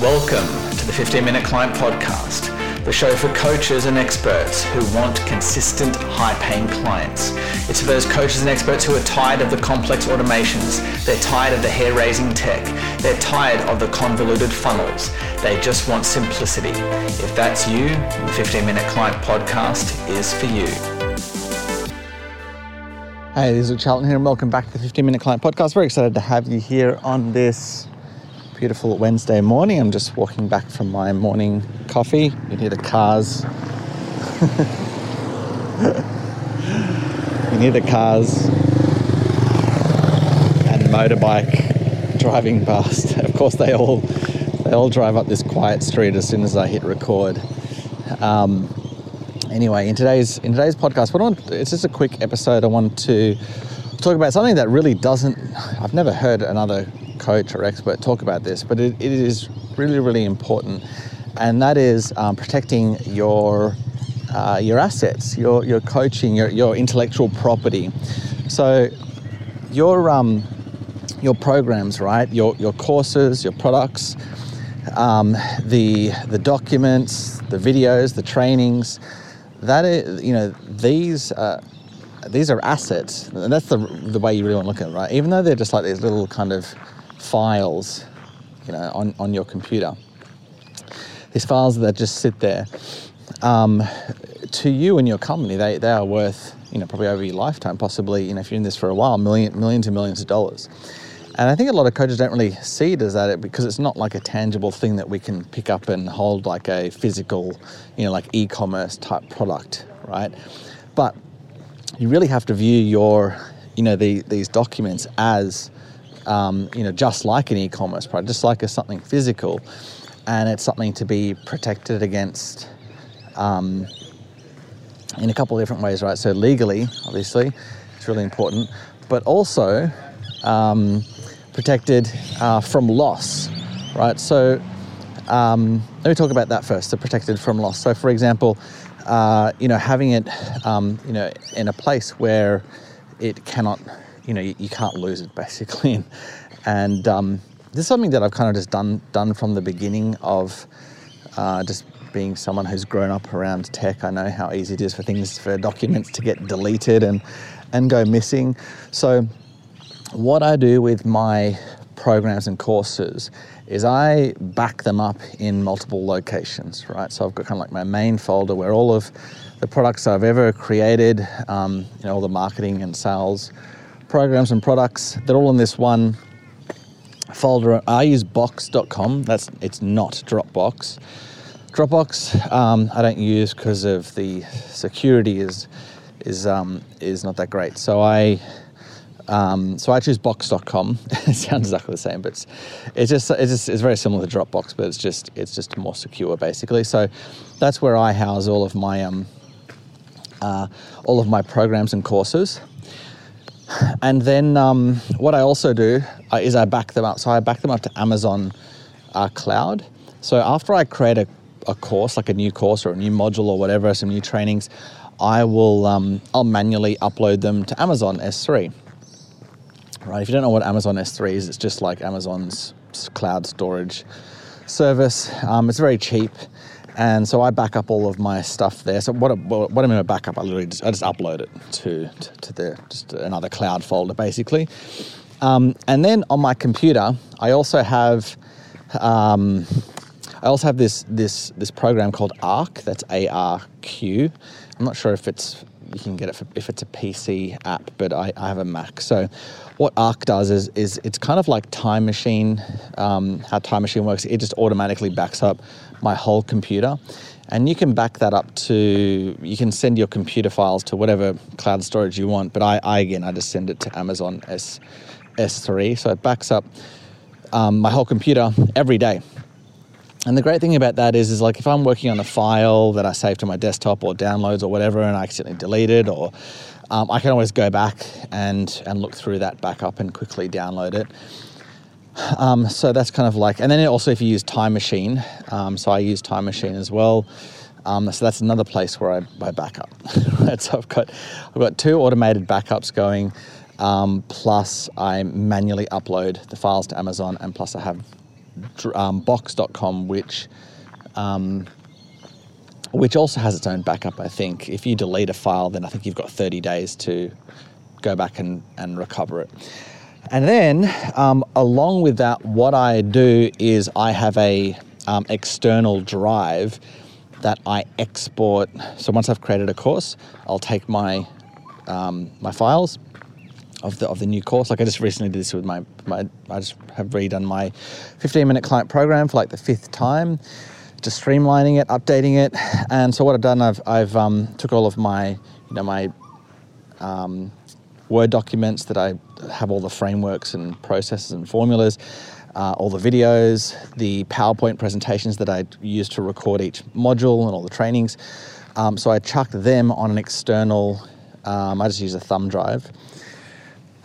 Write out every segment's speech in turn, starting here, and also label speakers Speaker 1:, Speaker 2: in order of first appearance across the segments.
Speaker 1: Welcome to the 15 Minute Client Podcast, the show for coaches and experts who want consistent, high paying clients. It's for those coaches and experts who are tired of the complex automations, they're tired of the hair raising tech, they're tired of the convoluted funnels, they just want simplicity. If that's you, the 15 Minute Client Podcast is for you.
Speaker 2: Hey, this is Charlton here, and welcome back to the 15 Minute Client Podcast. Very excited to have you here on this beautiful Wednesday morning. I'm just walking back from my morning coffee. You hear the cars. you hear the cars and motorbike driving past. Of course, they all they all drive up this quiet street as soon as I hit record. Um, anyway, in today's in today's podcast, what I want, it's just a quick episode. I want to talk about something that really doesn't. I've never heard another coach or expert talk about this, but it, it is really, really important, and that is um, protecting your uh, your assets, your your coaching, your your intellectual property. So your um, your programs, right? Your your courses, your products, um, the the documents, the videos, the trainings. That is, you know, these. Uh, these are assets, and that's the, the way you really want to look at it, right? Even though they're just like these little kind of files, you know, on, on your computer. These files that just sit there. Um, to you and your company, they, they are worth, you know, probably over your lifetime, possibly, you know, if you're in this for a while, million, millions and millions of dollars. And I think a lot of coaches don't really see it as that because it's not like a tangible thing that we can pick up and hold like a physical, you know, like e-commerce type product, right? But you really have to view your, you know, the, these documents as um, you know, just like an e-commerce product, just like a something physical, and it's something to be protected against um, in a couple of different ways, right? So legally, obviously, it's really important, but also um, protected uh, from loss, right? So um, let me talk about that first. The protected from loss. So, for example, uh, you know, having it, um, you know, in a place where it cannot you know you, you can't lose it basically. And um, this is something that I've kind of just done done from the beginning of uh, just being someone who's grown up around tech. I know how easy it is for things for documents to get deleted and and go missing. So what I do with my programs and courses is I back them up in multiple locations, right? So I've got kind of like my main folder where all of the products I've ever created, um, you know, all the marketing and sales programs and products. They're all in this one folder. I use box.com. That's it's not Dropbox. Dropbox um, I don't use because of the security is is um, is not that great. So I um, so I choose box.com. it sounds exactly the same, but it's, it's just it's just it's very similar to Dropbox, but it's just it's just more secure basically. So that's where I house all of my um, uh, all of my programs and courses. And then um, what I also do uh, is I back them up. So I back them up to Amazon uh, Cloud. So after I create a, a course, like a new course or a new module or whatever, some new trainings, I will um, I'll manually upload them to Amazon S3. Right. If you don't know what Amazon S3 is, it's just like Amazon's cloud storage service. Um, it's very cheap and so I back up all of my stuff there. So what, what I mean by backup, I literally just, I just upload it to, to, the just another cloud folder basically. Um, and then on my computer, I also have um, I also have this this this program called Arq. That's A R Q. I'm not sure if it's you can get it for, if it's a PC app, but I, I have a Mac. So what Arq does is is it's kind of like Time Machine. Um, how Time Machine works, it just automatically backs up my whole computer. And you can back that up to, you can send your computer files to whatever cloud storage you want. But I, I again, I just send it to Amazon S, S3. So it backs up um, my whole computer every day. And the great thing about that is, is like if I'm working on a file that I save to my desktop or downloads or whatever, and I accidentally delete it, or um, I can always go back and and look through that backup and quickly download it. Um, so that's kind of like, and then also if you use Time Machine, um, so I use Time Machine as well. Um, so that's another place where I, I back up. right? So I've got I've got two automated backups going, um, plus I manually upload the files to Amazon, and plus I have um, box.com, which um, which also has its own backup. I think if you delete a file, then I think you've got 30 days to go back and, and recover it. And then, um, along with that, what I do is I have a um, external drive that I export. So once I've created a course, I'll take my um, my files of the of the new course. Like I just recently did this with my my. I just have redone my 15 minute client program for like the fifth time, just streamlining it, updating it. And so what I've done, I've I've um, took all of my you know my um, Word documents that I have all the frameworks and processes and formulas, uh, all the videos, the PowerPoint presentations that I use to record each module and all the trainings. Um, so I chucked them on an external, um, I just use a thumb drive.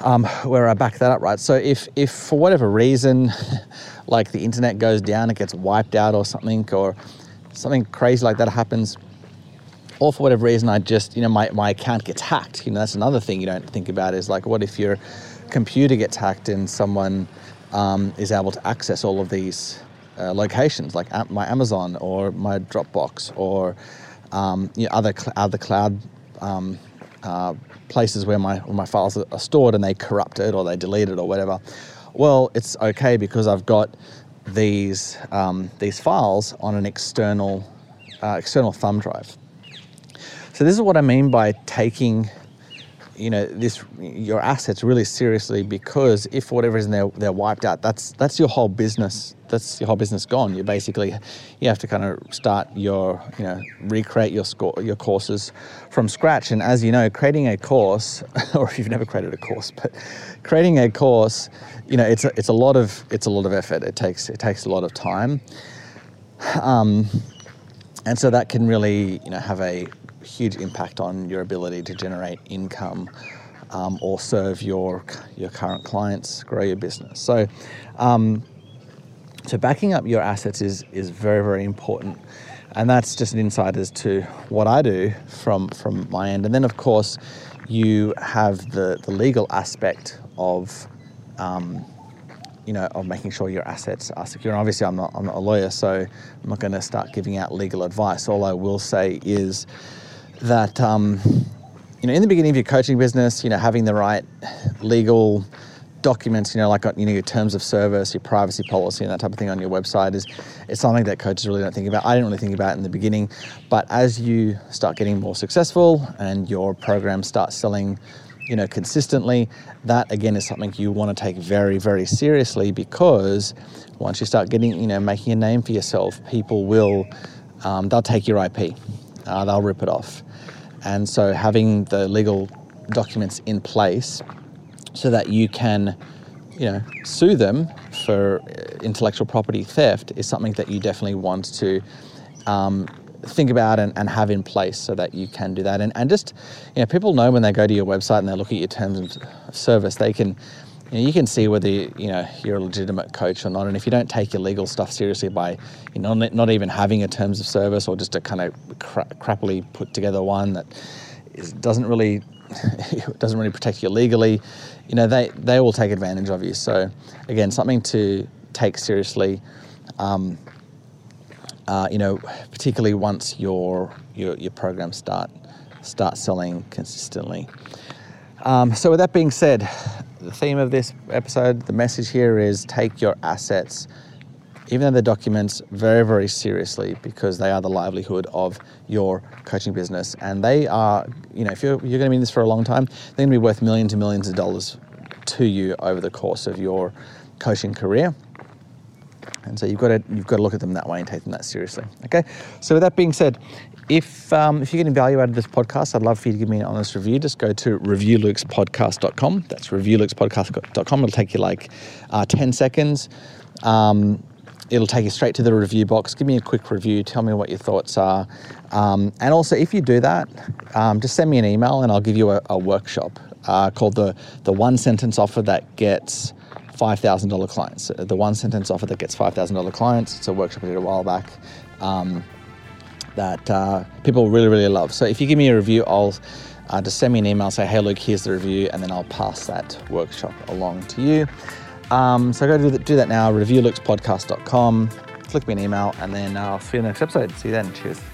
Speaker 2: Um, where I back that up, right? So if, if for whatever reason, like the internet goes down, it gets wiped out or something, or something crazy like that happens, or for whatever reason, I just, you know, my, my account gets hacked. You know, that's another thing you don't think about is like, what if your computer gets hacked and someone um, is able to access all of these uh, locations, like my Amazon or my Dropbox or um, you know, other, cl- other cloud um, uh, places where my, where my files are stored and they corrupt it or they delete it or whatever. Well, it's okay because I've got these, um, these files on an external, uh, external thumb drive. So this is what I mean by taking, you know, this your assets really seriously because if for whatever reason they're, they're wiped out, that's that's your whole business. That's your whole business gone. You basically you have to kind of start your you know recreate your score your courses from scratch. And as you know, creating a course, or if you've never created a course, but creating a course, you know, it's a, it's a lot of it's a lot of effort. It takes it takes a lot of time. Um, and so that can really you know have a huge impact on your ability to generate income um, or serve your your current clients, grow your business. So, um, so backing up your assets is is very very important, and that's just an insight as to what I do from from my end. And then of course, you have the the legal aspect of. Um, you know, of making sure your assets are secure. And obviously, I'm not, I'm not a lawyer, so I'm not going to start giving out legal advice. All I will say is, that um, you know in the beginning of your coaching business, you know having the right legal documents, you know, like you know your terms of service, your privacy policy, and that type of thing on your website is it's something that coaches really don't think about. I didn't really think about it in the beginning, but as you start getting more successful and your program starts selling, you know, consistently, that again is something you want to take very, very seriously because once you start getting, you know, making a name for yourself, people will um, they'll take your IP, uh, they'll rip it off. And so having the legal documents in place so that you can, you know, sue them for uh, intellectual property theft is something that you definitely want to um, think about and, and, have in place so that you can do that. And, and just, you know, people know when they go to your website and they look at your terms of service, they can, you, can see whether you know you're a legitimate coach or not. And if you don't take your legal stuff seriously by you know not even having a terms of service or just a kind of cra- crappily put together one that is, doesn't really doesn't really protect you legally, you know they they will take advantage of you. So again, something to take seriously. Um, uh, you know, particularly once your your your programs start start selling consistently. Um, so with that being said, the theme of this episode, the message here is take your assets, even though they're documents, very, very seriously because they are the livelihood of your coaching business. And they are, you know, if you're, you're going to be in this for a long time, they're going to be worth millions and millions of dollars to you over the course of your coaching career. And so you've got to you've got to look at them that way and take them that seriously. Okay. So with that being said, if, um, if you're getting value out of this podcast, I'd love for you to give me an honest review. Just go to reviewlukespodcast.com. That's reviewlukespodcast.com. It'll take you like uh, 10 seconds. Um, it'll take you straight to the review box. Give me a quick review. Tell me what your thoughts are. Um, and also, if you do that, um, just send me an email and I'll give you a, a workshop uh, called the, the One Sentence Offer That Gets $5,000 Clients. The One Sentence Offer That Gets $5,000 Clients. It's a workshop I did a while back. Um, that uh, people really, really love. So if you give me a review, I'll uh, just send me an email, say, hey, Luke, here's the review, and then I'll pass that workshop along to you. Um, so go do that, do that now, reviewlukespodcast.com, click me an email, and then uh, I'll see you in the next episode. See you then. Cheers.